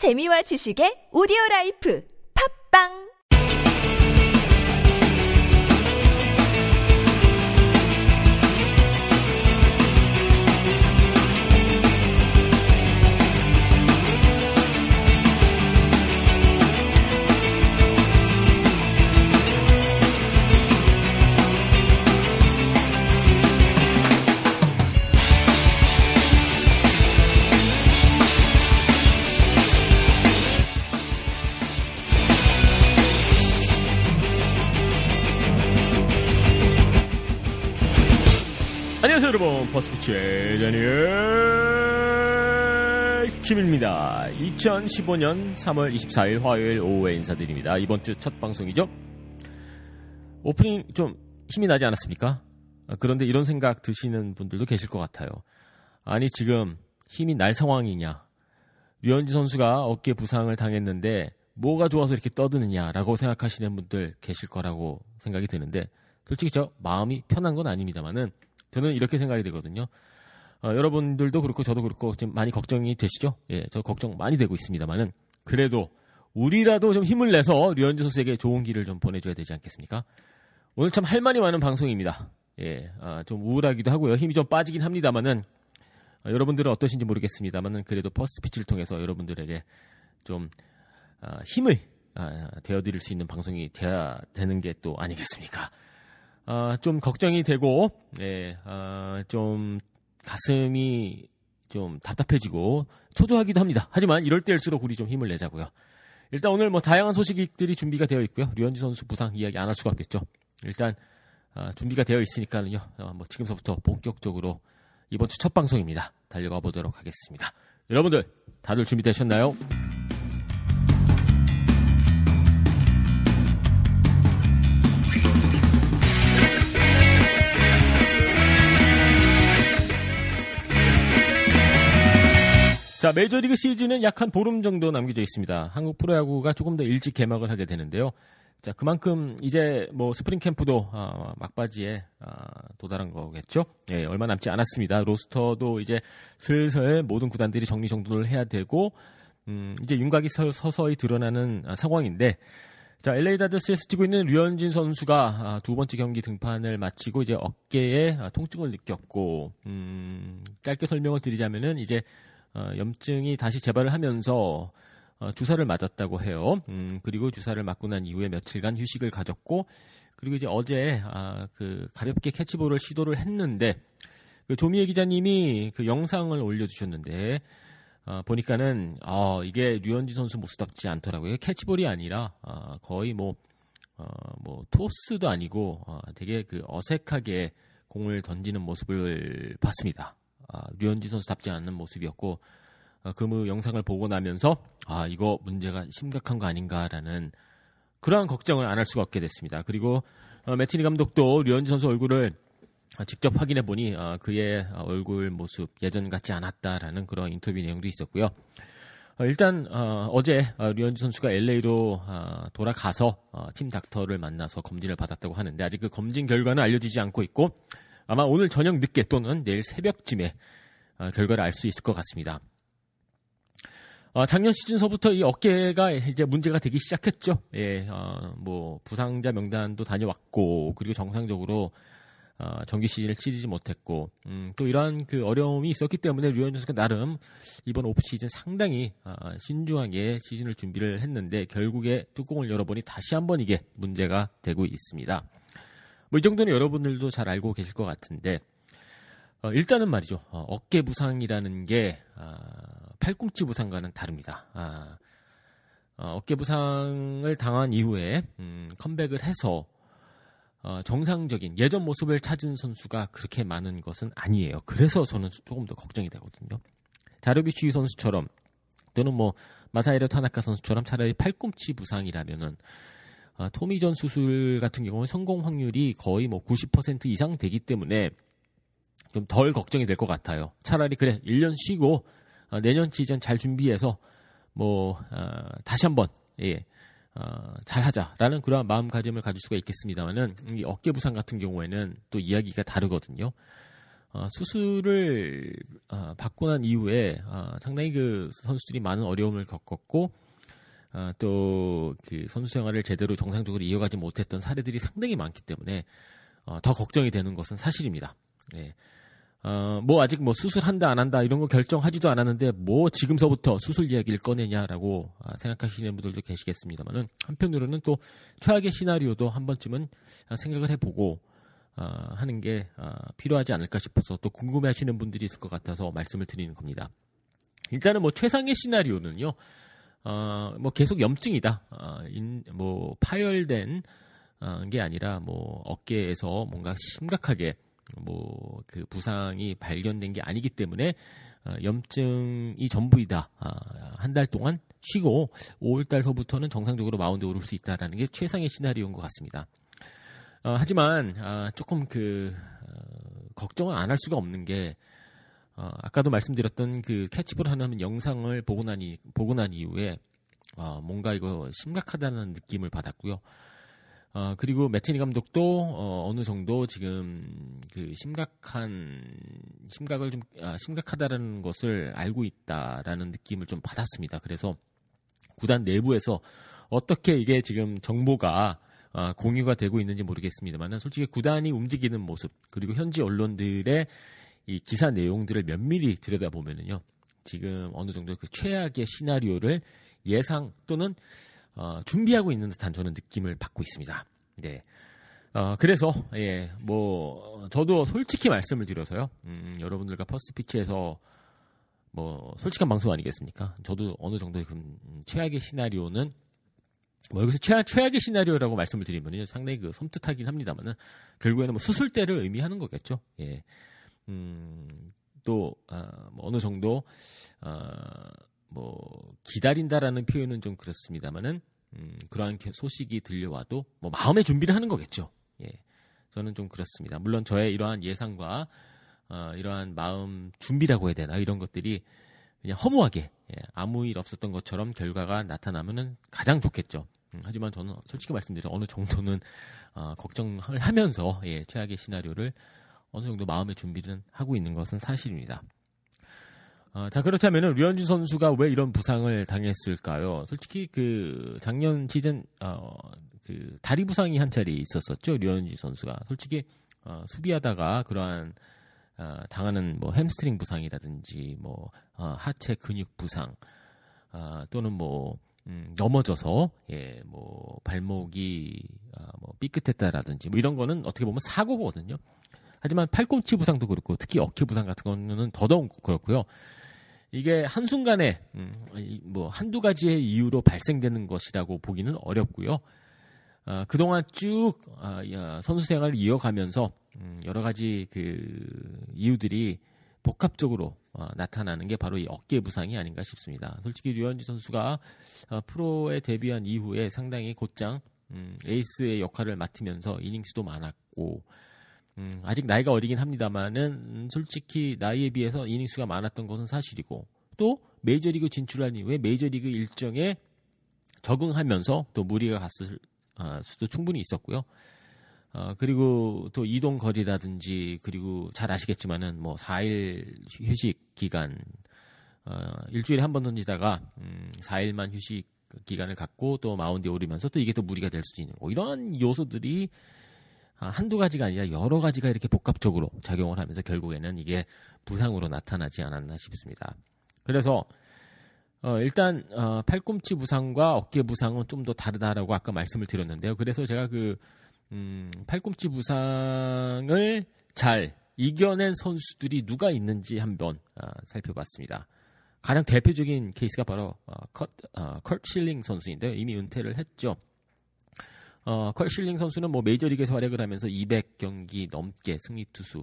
재미와 지식의 오디오 라이프. 팝빵 여러분 버스피치의 다니엘 김입니다. 2015년 3월 24일 화요일 오후에 인사드립니다. 이번 주 첫 방송이죠? 오프닝 좀 힘이 나지 않았습니까? 아, 그런데 이런 생각 드시는 분들도 계실 것 같아요. 아니 지금 힘이 날 상황이냐? 류현진 선수가 어깨 부상을 당했는데 뭐가 좋아서 이렇게 떠드느냐라고 생각하시는 분들 계실 거라고 생각이 드는데 솔직히 저 마음이 편한 건 아닙니다만은 저는 이렇게 생각이 되거든요. 어, 여러분들도 그렇고 저도 그렇고 지금 많이 걱정이 되시죠? 예, 저 걱정 많이 되고 있습니다만은 그래도 우리라도 좀 힘을 내서 류현진 선수에게 좋은 길을 좀 보내줘야 되지 않겠습니까? 오늘 참 할 말이 많은 방송입니다. 예, 아, 좀 우울하기도 하고요. 힘이 좀 빠지긴 합니다만은 어, 여러분들은 어떠신지 모르겠습니다만은 그래도 퍼스트 피치를 통해서 여러분들에게 좀 아, 힘을 아, 되어드릴 수 있는 방송이 돼야 되는 게 또 아니겠습니까? 아, 좀 걱정이 되고, 예, 아, 좀 가슴이 좀 답답해지고 초조하기도 합니다. 하지만 이럴 때일수록 우리 좀 힘을 내자고요. 일단 오늘 뭐 다양한 소식들이 준비가 되어 있고요. 류현진 선수 부상 이야기 안 할 수가 없겠죠. 일단 아, 준비가 되어 있으니까는요. 어, 뭐 지금서부터 본격적으로 이번 주 첫 방송입니다. 달려가 보도록 하겠습니다. 여러분들 다들 준비되셨나요? 자, 메이저리그 시즌은 약 한 보름 정도 남겨져 있습니다. 한국 프로야구가 조금 더 일찍 개막을 하게 되는데요. 자, 그만큼 이제 뭐 스프링 캠프도 어, 막바지에 어, 도달한 거겠죠. 예, 얼마 남지 않았습니다. 로스터도 이제 슬슬 모든 구단들이 정리정돈을 해야 되고 음, 이제 윤곽이 서, 서히 드러나는 아, 상황인데 자, LA 다저스에서 뛰고 있는 류현진 선수가 아, 두 번째 경기 등판을 마치고 이제 어깨에 아, 통증을 느꼈고 음, 짧게 설명을 드리자면은 이제 어, 염증이 다시 재발을 하면서 어, 주사를 맞았다고 해요. 음, 그리고 주사를 맞고 난 이후에 며칠간 휴식을 가졌고 그리고 이제 어제 아, 그 가볍게 캐치볼을 시도를 했는데 그 조미애 기자님이 그 영상을 올려주셨는데 어, 보니까는 어, 이게 류현진 선수 모습답지 않더라고요. 캐치볼이 아니라 어, 거의 뭐, 어, 뭐 토스도 아니고 어, 되게 그 어색하게 공을 던지는 모습을 봤습니다. 아, 류현진 선수답지 않는 모습이었고 어, 그 영상을 보고 나면서 아 이거 문제가 심각한 거 아닌가라는 그러한 걱정을 안 할 수가 없게 됐습니다. 그리고 어, 매티니 감독도 류현진 선수 얼굴을 직접 확인해 보니 어, 그의 얼굴 모습 예전 같지 않았다라는 그런 인터뷰 내용도 있었고요. 어, 일단 어, 제 어, 류현진 선수가 LA로 어, 돌아가서 어, 팀 닥터를 만나서 검진을 받았다고 하는데 아직 그 검진 결과는 알려지지 않고 있고 아마 오늘 저녁 늦게 또는 내일 새벽쯤에 어, 결과를 알 수 있을 것 같습니다. 어, 작년 시즌서부터 이 어깨가 이제 문제가 되기 시작했죠. 예, 어, 뭐 부상자 명단도 다녀왔고 그리고 정상적으로 어, 정규 시즌을 치르지 못했고 음, 또 이러한 그 어려움이 있었기 때문에 류현 선수가 나름 이번 오프 시즌 상당히 어, 신중하게 시즌을 준비를 했는데 결국에 뚜껑을 열어보니 다시 한번 이게 문제가 되고 있습니다. 뭐 이 정도는 여러분들도 잘 알고 계실 것 같은데 어, 일단은 말이죠. 어, 깨 부상이라는 게 아, 팔꿈치 부상과는 다릅니다. 아, 어, 깨 부상을 당한 이후에 음, 컴백을 해서 어, 정상적인 예전 모습을 찾은 선수가 그렇게 많은 것은 아니에요. 그래서 저는 조금 더 걱정이 되거든요. 자르비쉬 선수처럼 또는 뭐 마사이르 타나카 선수처럼 차라리 팔꿈치 부상이라면은 어, 토미전 수술 같은 경우는 성공 확률이 거의 뭐 90% 이상 되기 때문에 좀 덜 걱정이 될 것 같아요. 차라리 그래 1년 쉬고 어, 내년 시즌 잘 준비해서 뭐 어, 다시 한번 예, 어, 잘하자라는 그런 마음가짐을 가질 수가 있겠습니다만은 이 어깨 부상 같은 경우에는 또 이야기가 다르거든요. 어, 수술을 어, 받고 난 이후에 어, 상당히 그 선수들이 많은 어려움을 겪었고 어, 또그 선수 생활을 제대로 정상적으로 이어가지 못했던 사례들이 상당히 많기 때문에 어, 더 걱정이 되는 것은 사실입니다. 예. 어, 뭐 아직 뭐 수술한다 안 한다 이런 거 결정하지도 않았는데 뭐 지금서부터 수술 이야기를 꺼내냐라고 아, 생각하시는 분들도 계시겠습니다만은 한편으로는 또 최악의 시나리오도 한 번쯤은 생각을 해보고 어, 하는 게 어, 필요하지 않을까 싶어서 또 궁금해하시는 분들이 있을 것 같아서 말씀을 드리는 겁니다. 일단은 뭐 최상의 시나리오는요, 어, 뭐 계속 염증이다, 어, 인, 뭐 파열된 어, 게 아니라 뭐 어깨에서 뭔가 심각하게 뭐 그 부상이 발견된 게 아니기 때문에 어, 염증이 전부이다. 아, 한달 동안 쉬고 5월 달서부터는 정상적으로 마운드에 오를 수 있다라는 게 최상의 시나리오인 것 같습니다. 어, 하지만 아, 조금 그 어, 걱정은 안 할 수가 없는 게 어, 아까도 말씀드렸던 그 캐치볼 하는 영상을 보고 나니 보고 난 이후에 어, 뭔가 이거 심각하다는 느낌을 받았고요. 어, 그리고 매트니 감독도 어, 어느 정도 지금 그 심각한 심각을 좀 아, 심각하다라는 것을 알고 있다라는 느낌을 좀 받았습니다. 그래서 구단 내부에서 어떻게 이게 지금 정보가 어, 공유가 되고 있는지 모르겠습니다만은 솔직히 구단이 움직이는 모습 그리고 현지 언론들의 이 기사 내용들을 면밀히 들여다보면은요 지금 어느 정도 그 최악의 시나리오를 예상 또는 어, 준비하고 있는 듯한 저는 느낌을 받고 있습니다. 네. 어, 그래서, 예, 뭐, 저도 솔직히 말씀을 드려서요, 음, 여러분들과 퍼스트 피치에서, 뭐, 솔직한 방송 아니겠습니까? 저도 어느 정도의 그, 음, 최악의 시나리오는, 뭐, 여기서 최악, 최악의 시나리오라고 말씀을 드리면 상당히 그 섬뜩하긴 합니다만은, 결국에는 뭐 수술대를 의미하는 거겠죠. 예. 음, 또, 아, 뭐 어느 정도, 아, 뭐 기다린다라는 표현은 좀 그렇습니다만은 음, 그러한 소식이 들려와도 뭐 마음의 준비를 하는 거겠죠. 예, 저는 좀 그렇습니다. 물론 저의 이러한 예상과 어, 이러한 마음 준비라고 해야 되나 이런 것들이 그냥 허무하게 예, 아무 일 없었던 것처럼 결과가 나타나면은 가장 좋겠죠. 음, 하지만 저는 솔직히 말씀드려 어느 정도는 어, 걱정을 하면서 예, 최악의 시나리오를 어느 정도 마음의 준비는 하고 있는 것은 사실입니다. 어, 자 그렇다면은 류현진 선수가 왜 이런 부상을 당했을까요? 솔직히 그 작년 시즌 어, 그 다리 부상이 한 차례 있었었죠 류현진 선수가 솔직히 어, 수비하다가 그러한 어, 당하는 뭐 햄스트링 부상이라든지 뭐 어, 하체 근육 부상 어, 또는 뭐 음, 넘어져서 예 뭐 발목이 어, 뭐 삐끗했다라든지 뭐 이런 거는 어떻게 보면 사고거든요. 하지만 팔꿈치 부상도 그렇고 특히 어깨 부상 같은 거는 더더욱 그렇고요. 이게 한순간에 음, 뭐 한두 가지의 이유로 발생되는 것이라고 보기는 어렵고요. 어, 그동안 쭉 어, 선수 생활을 이어가면서 음, 여러 가지 그 이유들이 복합적으로 어, 나타나는 게 바로 이 어깨 부상이 아닌가 싶습니다. 솔직히 류현진 선수가 어, 프로에 데뷔한 이후에 상당히 곧장 음, 에이스의 역할을 맡으면서 이닝수도 많았고 음, 아직 나이가 어리긴 합니다만은 음, 솔직히 나이에 비해서 이닝수가 많았던 것은 사실이고 또 메이저리그 진출한 이후에 메이저리그 일정에 적응하면서 또 무리가 갔을 아, 수도 충분히 있었고요. 어, 그리고 또 이동 거리라든지 그리고 잘 아시겠지만은 뭐 4일 휴식 기간 어, 일주일에 한 번 던지다가 음, 4일만 휴식 기간을 갖고 또 마운드에 오르면서 또 이게 또 무리가 될 수도 있는 거 이런 요소들이 아, 한두 가지가 아니라 여러 가지가 이렇게 복합적으로 작용을 하면서 결국에는 이게 부상으로 나타나지 않았나 싶습니다. 그래서 어, 일단 어, 팔꿈치 부상과 어깨 부상은 좀 더 다르다라고 아까 말씀을 드렸는데요. 그래서 제가 그 음, 팔꿈치 부상을 잘 이겨낸 선수들이 누가 있는지 한번 어, 살펴봤습니다. 가장 대표적인 케이스가 바로 어, 커트, 어, 커트 실링 선수인데요. 이미 은퇴를 했죠. 어, 커트 실링 선수는 뭐 메이저리그에서 활약을 하면서 200경기 넘게 승리 투수,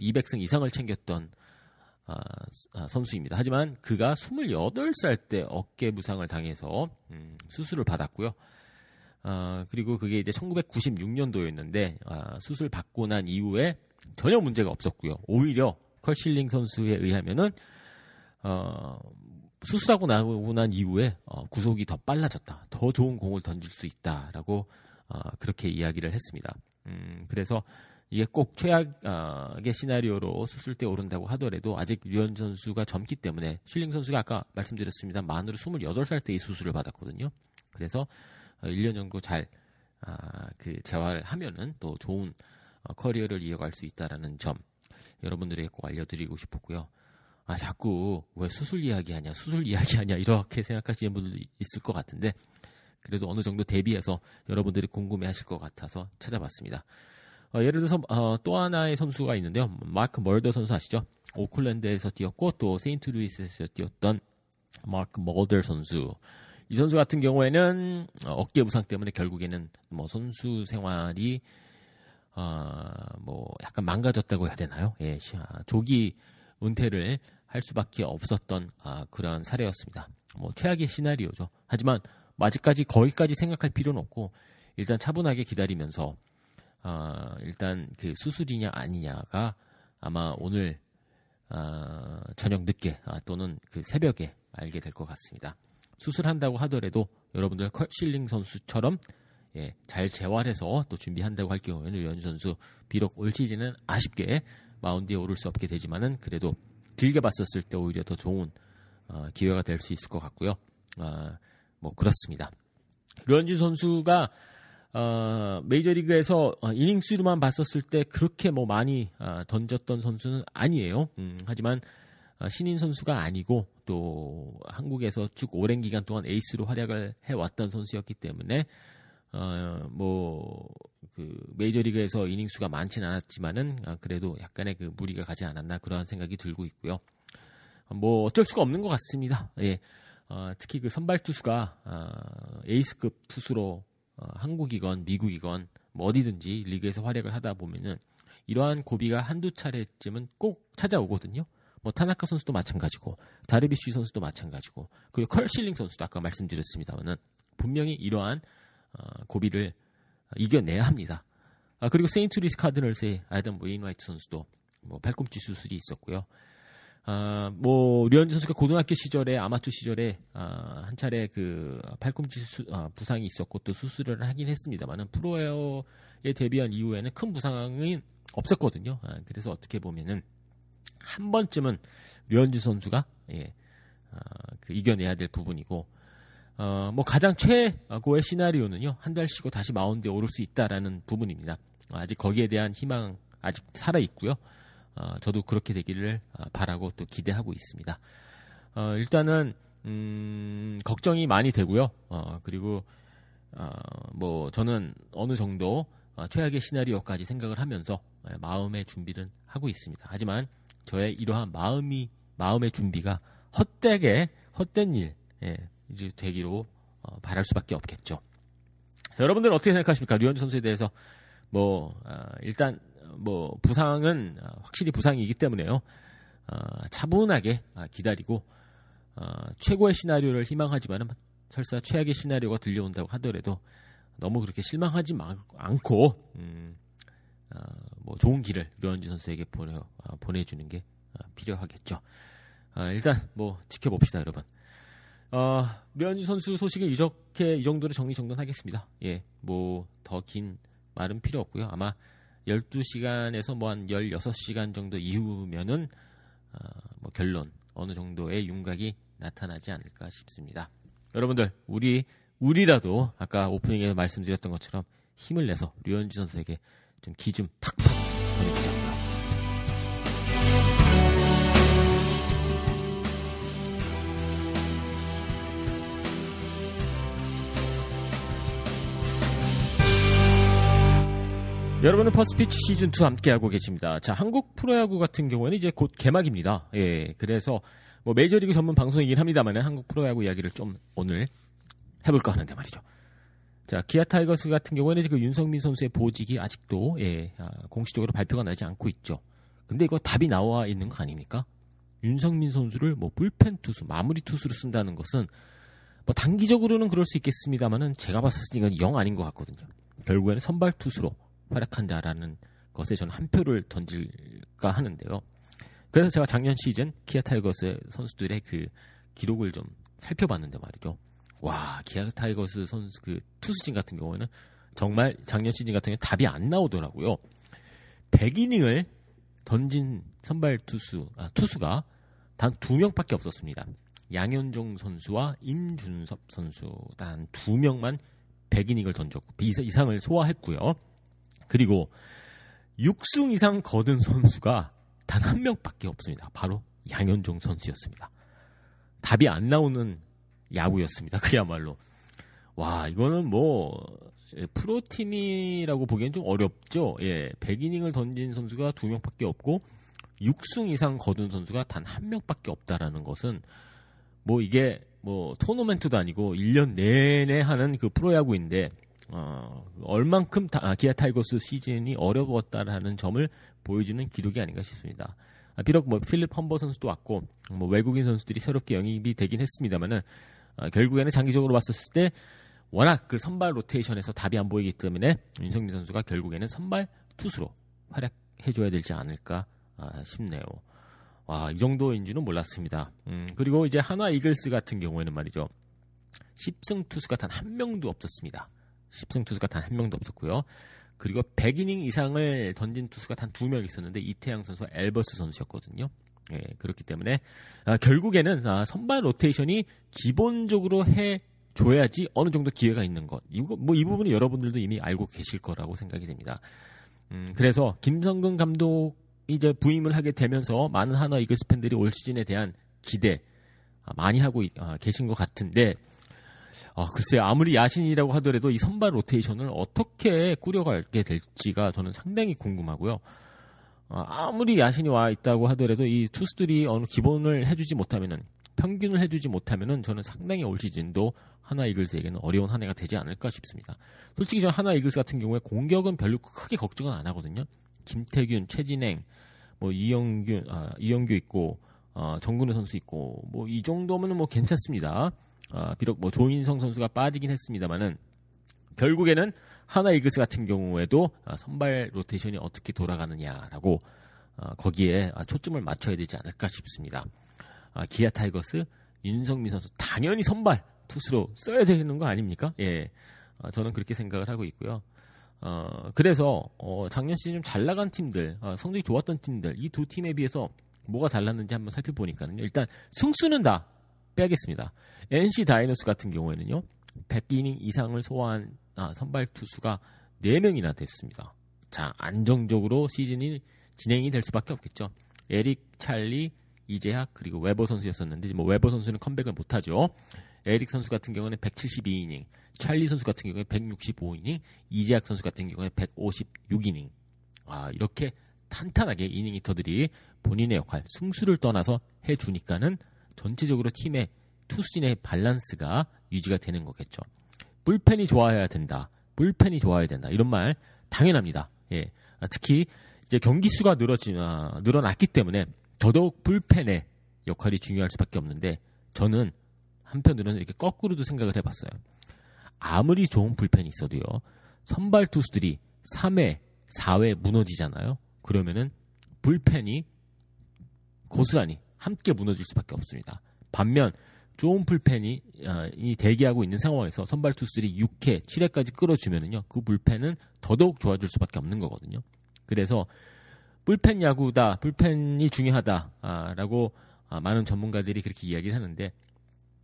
200승 이상을 챙겼던 어, 선수입니다. 하지만 그가 28살 때 어깨 부상을 당해서 음, 수술을 받았고요. 어, 그리고 그게 이제 1996년도였는데 어, 수술 받고 난 이후에 전혀 문제가 없었고요. 오히려 컬실링 선수에 의하면은 어, 수술하고 나오고 난 이후에 어, 구속이 더 빨라졌다. 더 좋은 공을 던질 수 있다라고 어, 그렇게 이야기를 했습니다. 음, 그래서 이게 꼭 최악의 시나리오로 수술대 오른다고 하더라도 아직 류현 선수가 젊기 때문에 실링 선수가 아까 말씀드렸습니다. 만으로 28살 때 이 수술을 받았거든요. 그래서 1년 어, 정도 잘 아, 그 재활을 하면은 또 좋은 어, 커리어를 이어갈 수 있다라는 점 여러분들에게 꼭 알려드리고 싶었고요. 아 자꾸 왜 수술 이야기하냐, 수술 이야기하냐 이렇게 생각하시는 분들도 있을 것 같은데 그래도 어느 정도 대비해서 여러분들이 궁금해하실 것 같아서 찾아봤습니다. 어, 예를 들어서 어, 또 하나의 선수가 있는데요. 마크 멀더 선수 아시죠? 오클랜드에서 뛰었고 또 세인트루이스에서 뛰었던 마크 멀더 선수. 이 선수 같은 경우에는 어, 어깨 부상 때문에 결국에는 뭐 선수 생활이 어 뭐 약간 망가졌다고 해야 되나요? 예, 아, 조기 은퇴를 할 수밖에 없었던 아, 그런 사례였습니다. 뭐 최악의 시나리오죠. 하지만 아직까지 거기까지 생각할 필요는 없고 일단 차분하게 기다리면서 어, 일단 그 수술이냐 아니냐가 아마 오늘 어, 저녁 늦게 아, 또는 그 새벽에 알게 될 것 같습니다. 수술한다고 하더라도 여러분들 컬실링 선수처럼 예, 잘 재활해서 또 준비한다고 할 경우에는 류현진 선수 비록 올 시즌은 아쉽게 마운드에 오를 수 없게 되지만은 그래도 길게 봤었을 때 오히려 더 좋은 어, 기회가 될 수 있을 것 같고요. 어, 뭐 그렇습니다. 류현진 선수가 어, 메이저리그에서 어, 이닝 수로만 봤었을 때 그렇게 뭐 많이 어, 던졌던 선수는 아니에요. 음, 하지만 어, 신인 선수가 아니고 또 한국에서 쭉 오랜 기간 동안 에이스로 활약을 해왔던 선수였기 때문에 어, 뭐 그 메이저리그에서 이닝 수가 많지는 않았지만은 아, 그래도 약간의 그 무리가 가지 않았나 그러한 생각이 들고 있고요. 뭐 어쩔 수가 없는 것 같습니다. 예. 어, 특히 그 선발 투수가 어, 에이스급 투수로 어, 한국이건 미국이건 뭐 어디든지 리그에서 활약을 하다 보면은 이러한 고비가 한두 차례쯤은 꼭 찾아오거든요. 뭐 타나카 선수도 마찬가지고 다르비쉬 선수도 마찬가지고 그리고 커트 실링 선수도 아까 말씀드렸습니다만은 분명히 이러한 어, 고비를 이겨내야 합니다. 아, 그리고 세인트루이스 카디널스의 아담 웨인라이트 선수도 뭐 발꿈치 수술이 있었고요. 아, 뭐 류현진 선수가 고등학교 시절에 아마추어 시절에 아, 한 차례 그 팔꿈치 수, 아, 부상이 있었고 또 수술을 하긴 했습니다만은 프로에 데뷔한 이후에는 큰 부상은 없었거든요. 아, 그래서 어떻게 보면은 한 번쯤은 류현진 선수가 예, 아, 그 이겨내야 될 부분이고 어, 뭐 가장 최고의 시나리오는요 한 달 쉬고 다시 마운드에 오를 수 있다라는 부분입니다. 아직 거기에 대한 희망 아직 살아 있고요. 어, 저도 그렇게 되기를 어, 바라고 또 기대하고 있습니다. 어, 일단은 음, 걱정이 많이 되고요. 어, 그리고 어, 뭐 저는 어느 정도 어, 최악의 시나리오까지 생각을 하면서 예, 마음의 준비를 하고 있습니다. 하지만 저의 이러한 마음이 마음의 준비가 헛되게 헛된 일 예, 이제 되기로 어, 바랄 수밖에 없겠죠. 여러분들은 어떻게 생각하십니까? 류현주 선수에 대해서 뭐 아, 일단 뭐 부상은 어, 확실히 부상이기 때문에요. 어, 차분하게 아, 기다리고 어, 최고의 시나리오를 희망하지만은 설사 최악의 시나리오가 들려온다고 하더라도 너무 그렇게 실망하지 않고 음, 어, 뭐 좋은 길을 류현진 선수에게 보내 어, 보내주는 게 어, 필요하겠죠. 일단 뭐 지켜봅시다, 여러분. 어, 류현진 선수 소식은 이렇게 이 정도로 정리정돈하겠습니다. 예, 뭐 더 긴 말은 필요 없고요. 아마 12시간에서 뭐 한 16시간 정도 이후면은 어, 뭐 결론 어느 정도의 윤곽이 나타나지 않을까 싶습니다. 여러분들 우리 우리라도 아까 오프닝에 말씀드렸던 것처럼 힘을 내서 류현진 선수에게 좀 기좀 팍팍 보내주자. 여러분은 퍼스트 피치 시즌 2 함께하고 계십니다. 자, 한국 프로야구 같은 경우에는 이제 곧 개막입니다. 예, 그래서 뭐 메이저리그 전문 방송이긴 합니다만 한국 프로야구 이야기를 좀 오늘 해볼까 하는데 말이죠. 자, 기아 타이거스 같은 경우에는 그 윤석민 선수의 보직이 아직도 예, 아, 공식적으로 발표가 나지 않고 있죠. 근데 이거 답이 나와 있는 거 아닙니까? 윤석민 선수를 뭐 불펜 투수, 마무리 투수로 쓴다는 것은 뭐 단기적으로는 그럴 수 있겠습니다만은 제가 봤을 때 이건 영 아닌 것 같거든요. 결국에는 선발 투수로 활약한다라는 것에 저는 한 표를 던질까 하는데요. 그래서 제가 작년 시즌 기아 타이거스 선수들의 그 기록을 좀 살펴봤는데 말이죠. 와, 기아 타이거스 선수 그 투수진 같은 경우에는 정말 작년 시즌 같은 경우는 답이 안 나오더라고요. 100이닝을 던진 선발 투수 아, 투수가 단 두 명밖에 없었습니다. 양현종 선수와 임준섭 선수 단 두 명만 100이닝을 던졌고 이상을 소화했고요. 그리고 6승 이상 거둔 선수가 단 한 명밖에 없습니다. 바로 양현종 선수였습니다. 답이 안 나오는 야구였습니다. 그야말로. 와, 이거는 뭐 예, 프로팀이라고 보기엔 좀 어렵죠. 예, 100이닝을 던진 선수가 두 명밖에 없고 6승 이상 거둔 선수가 단 한 명밖에 없다라는 것은 뭐 이게 뭐 토너먼트도 아니고 1년 내내 하는 그 프로야구인데 어, 얼만큼 타, 아, 기아 타이거스 시즌이 어려웠다라는 점을 보여주는 기록이 아닌가 싶습니다. 아, 비록 뭐 필립 험버 선수도 왔고 뭐 외국인 선수들이 새롭게 영입이 되긴 했습니다만은 아, 결국에는 장기적으로 봤었을 때 워낙 그 선발 로테이션에서 답이 안 보이기 때문에 윤석민 선수가 결국에는 선발 투수로 활약해줘야 되지 않을까 아, 싶네요. 와, 이 정도인지는 몰랐습니다. 음, 그리고 이제 한화 이글스 같은 경우에는 말이죠. 10승 투수가 단 한 명도 없었습니다. 10승 투수가 단 한 명도 없었고요. 그리고 100이닝 이상을 던진 투수가 단 두 명 있었는데 이태양 선수와 엘버스 선수였거든요. 예, 그렇기 때문에 아, 결국에는 아, 선발 로테이션이 기본적으로 해 줘야지 어느 정도 기회가 있는 것. 이거 뭐 이 부분은 여러분들도 이미 알고 계실 거라고 생각이 됩니다. 음, 그래서 김성근 감독 이제 부임을 하게 되면서 많은 한화 이글스 팬들이 올 시즌에 대한 기대 아, 많이 하고 아, 계신 것 같은데 아, 글쎄요 아무리 야신이라고 하더라도 이 선발 로테이션을 어떻게 꾸려가게 될지가 저는 상당히 궁금하고요. 아 무리 야신이 와 있다고 하더라도 이 투수들이 어느 기본을 해주지 못하면은 평균을 해주지 못하면은 저는 상당히 올 시즌도 하나 이글스에게는 어려운 한 해가 되지 않을까 싶습니다. 솔직히 저 한화 이글스 같은 경우에 공격은 별로 크게 걱정은 안 하거든요. 김태균, 최진행, 뭐 이용규, 아, 이용규 있고 어, 정근우 선수 있고 뭐 이 정도면 뭐 괜찮습니다. 아, 비록 뭐 조인성 선수가 빠지긴 했습니다만은 결국에는 한화 이글스 같은 경우에도 아, 선발 로테이션이 어떻게 돌아가느냐라고 아, 거기에 아, 초점을 맞춰야 되지 않을까 싶습니다. 아, 기아 타이거스 윤석민 선수 당연히 선발 투수로 써야 되는 거 아닙니까? 예, 아, 저는 그렇게 생각을 하고 있고요. 어, 그래서 어, 작년 시즌 좀잘 나간 팀들, 어, 성적이 좋았던 팀들 이 두 팀에 비해서 뭐가 달랐는지 한번 살펴보니까요. 일단 승수는 다 빼야겠습니다. NC 다이노스 같은 경우에는요. 100이닝 이상을 소화한 아, 선발 투수가 4명이나 됐습니다. 자, 안정적으로 시즌이 진행이 될 수밖에 없겠죠. 에릭, 찰리, 이재학 그리고 웨버 선수였었는데 뭐 웨버 선수는 컴백을 못 하죠. 에릭 선수 같은 경우는 172이닝, 찰리 선수 같은 경우에 165이닝, 이재학 선수 같은 경우에 156이닝. 아, 이렇게 탄탄하게 이닝 eater들이 본인의 역할, 승수를 떠나서 해 주니까는 전체적으로 팀의 투수진의 밸런스가 유지가 되는 거겠죠. 불펜이 좋아야 된다. 불펜이 좋아야 된다. 이런 말 당연합니다. 예. 아, 특히 이제 경기 수가 늘어지, 아, 늘어났기 때문에 더더욱 불펜의 역할이 중요할 수밖에 없는데 저는 한편으로는 이렇게 거꾸로도 생각을 해봤어요. 아무리 좋은 불펜이 있어도요. 선발 투수들이 3회, 4회 무너지잖아요. 그러면은 불펜이 고스란히 함께 무너질 수밖에 없습니다. 반면 좋은 불펜이 어, 이 대기하고 있는 상황에서 선발 투수들이 6회, 7회까지 끌어주면은요. 그 불펜은 더더욱 좋아질 수밖에 없는 거거든요. 그래서 불펜 야구다, 불펜이 중요하다라고 아, 많은 전문가들이 그렇게 이야기를 하는데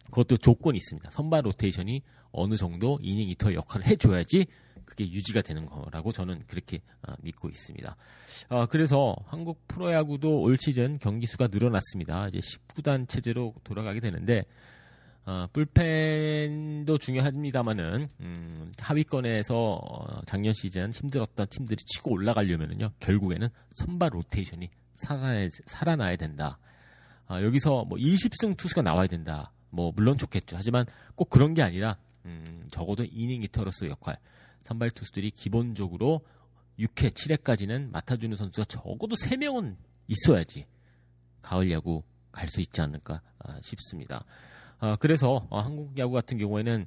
그것도 조건이 있습니다. 선발 로테이션이 어느 정도 이닝 이터 역할을 해줘야지 그게 유지가 되는 거라고 저는 그렇게 아, 믿고 있습니다. 어, 그래서 한국 프로야구도 올 시즌 경기 수가 늘어났습니다. 이제 19단 체제로 돌아가게 되는데 어, 불펜도 중요합니다만은 음, 하위권에서 어, 작년 시즌 힘들었던 팀들이 치고 올라가려면은요 결국에는 선발 로테이션이 살아나야, 살아나야 된다. 아, 여기서 뭐 20승 투수가 나와야 된다. 뭐 물론 좋겠죠. 하지만 꼭 그런 게 아니라 음, 적어도 이닝 히터로서 역할 선발 투수들이 기본적으로 6회, 7회까지는 맡아주는 선수가 적어도 3명은 있어야지 가을 야구 갈 수 있지 않을까 아, 싶습니다. 아, 그래서 어, 한국 야구 같은 경우에는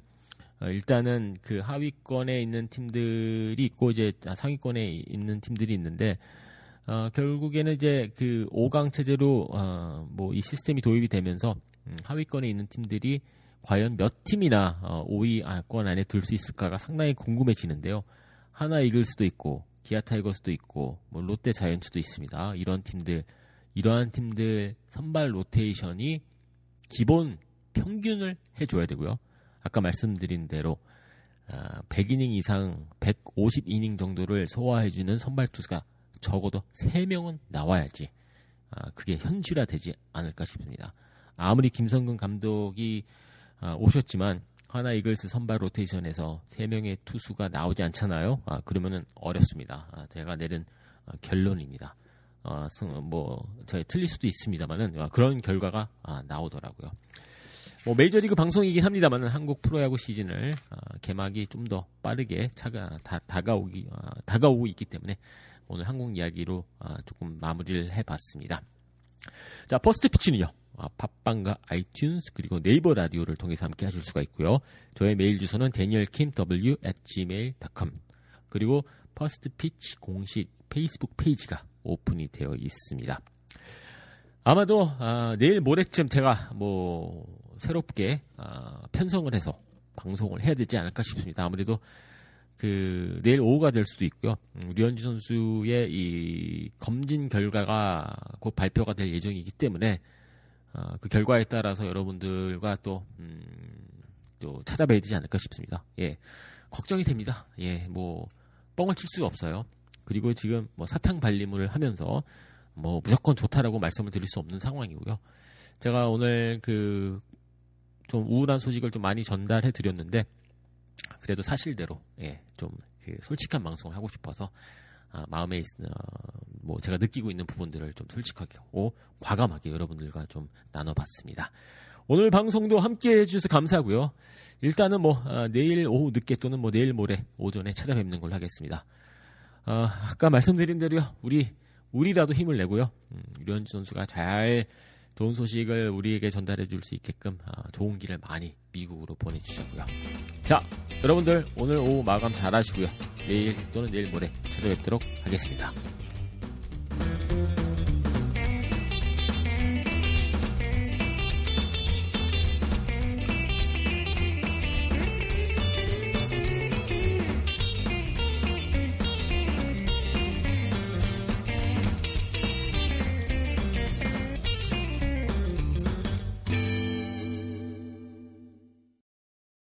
어, 일단은 그 하위권에 있는 팀들이 있고 이제 상위권에 있는 팀들이 있는데 어, 결국에는 이제 그 5강 체제로 어, 뭐 이 시스템이 도입이 되면서 음, 하위권에 있는 팀들이 과연 몇 팀이나 어, 5위 권 안에 들 수 있을까가 상당히 궁금해지는데요. 하나 이글스도 있고 기아 타이거스도 있고 뭐 롯데 자이언츠도 있습니다. 이런 팀들 이러한 팀들 선발 로테이션이 기본 평균을 해줘야 되고요. 아까 말씀드린 대로 100이닝 아, 이상 150이닝 정도를 소화해주는 선발 투수가 적어도 3명은 나와야지 아, 그게 현실화되지 않을까 싶습니다. 아무리 김성근 감독이 아, 오셨지만 하나 이글스 선발 로테이션에서 3명의 투수가 나오지 않잖아요. 그러면은 어렵습니다. 제가 내린 결론입니다. 뭐 저희 틀릴 수도 있습니다만은 그런 결과가 나오더라고요. 뭐 메이저리그 방송이긴 합니다만 한국 프로야구 시즌을 어, 개막이 좀 더 빠르게 차가 다, 다가오기 어, 다가오고 있기 때문에 오늘 한국 이야기로 어, 조금 마무리를 해봤습니다. 자 퍼스트 피치는요. 아, 팟빵과 아이튠스 그리고 네이버 라디오를 통해서 함께 하실 수가 있고요. 저의 메일 주소는 danielkim.w@gmail.com 그리고 퍼스트 피치 공식 페이스북 페이지가 오픈이 되어 있습니다. 아마도 아, 내일 모레쯤 제가 뭐 새롭게 아, 편성을 해서 방송을 해야 되지 않을까 싶습니다. 아무래도 그 내일 오후가 될 수도 있고요. 음, 류현진 선수의 이 검진 결과가 곧 발표가 될 예정이기 때문에 어, 그 결과에 따라서 여러분들과 또, 음, 또 찾아뵈야 되지 않을까 싶습니다. 예, 걱정이 됩니다. 예, 뭐 뻥을 칠 수가 없어요. 그리고 지금 뭐 사탕 발림을 하면서 뭐 무조건 좋다라고 말씀을 드릴 수 없는 상황이고요. 제가 오늘 그 좀 우울한 소식을 좀 많이 전달해 드렸는데 그래도 사실대로 예, 좀 그 솔직한 방송을 하고 싶어서 아, 마음에 있, 어, 뭐 제가 느끼고 있는 부분들을 좀 솔직하게 오 과감하게 여러분들과 좀 나눠봤습니다. 오늘 방송도 함께 해주셔서 감사하고요. 일단은 뭐 아, 내일 오후 늦게 또는 뭐 내일 모레 오전에 찾아뵙는 걸로 하겠습니다. 아, 아까 말씀드린 대로요. 우리 우리라도 힘을 내고요. 음, 류현진 선수가 잘 좋은 소식을 우리에게 전달해 줄 수 있게끔 아, 좋은 길을 많이 미국으로 보내주자고요. 자, 여러분들 오늘 오후 마감 잘 하시고요. 내일 또는 내일 모레 찾아뵙도록 하겠습니다.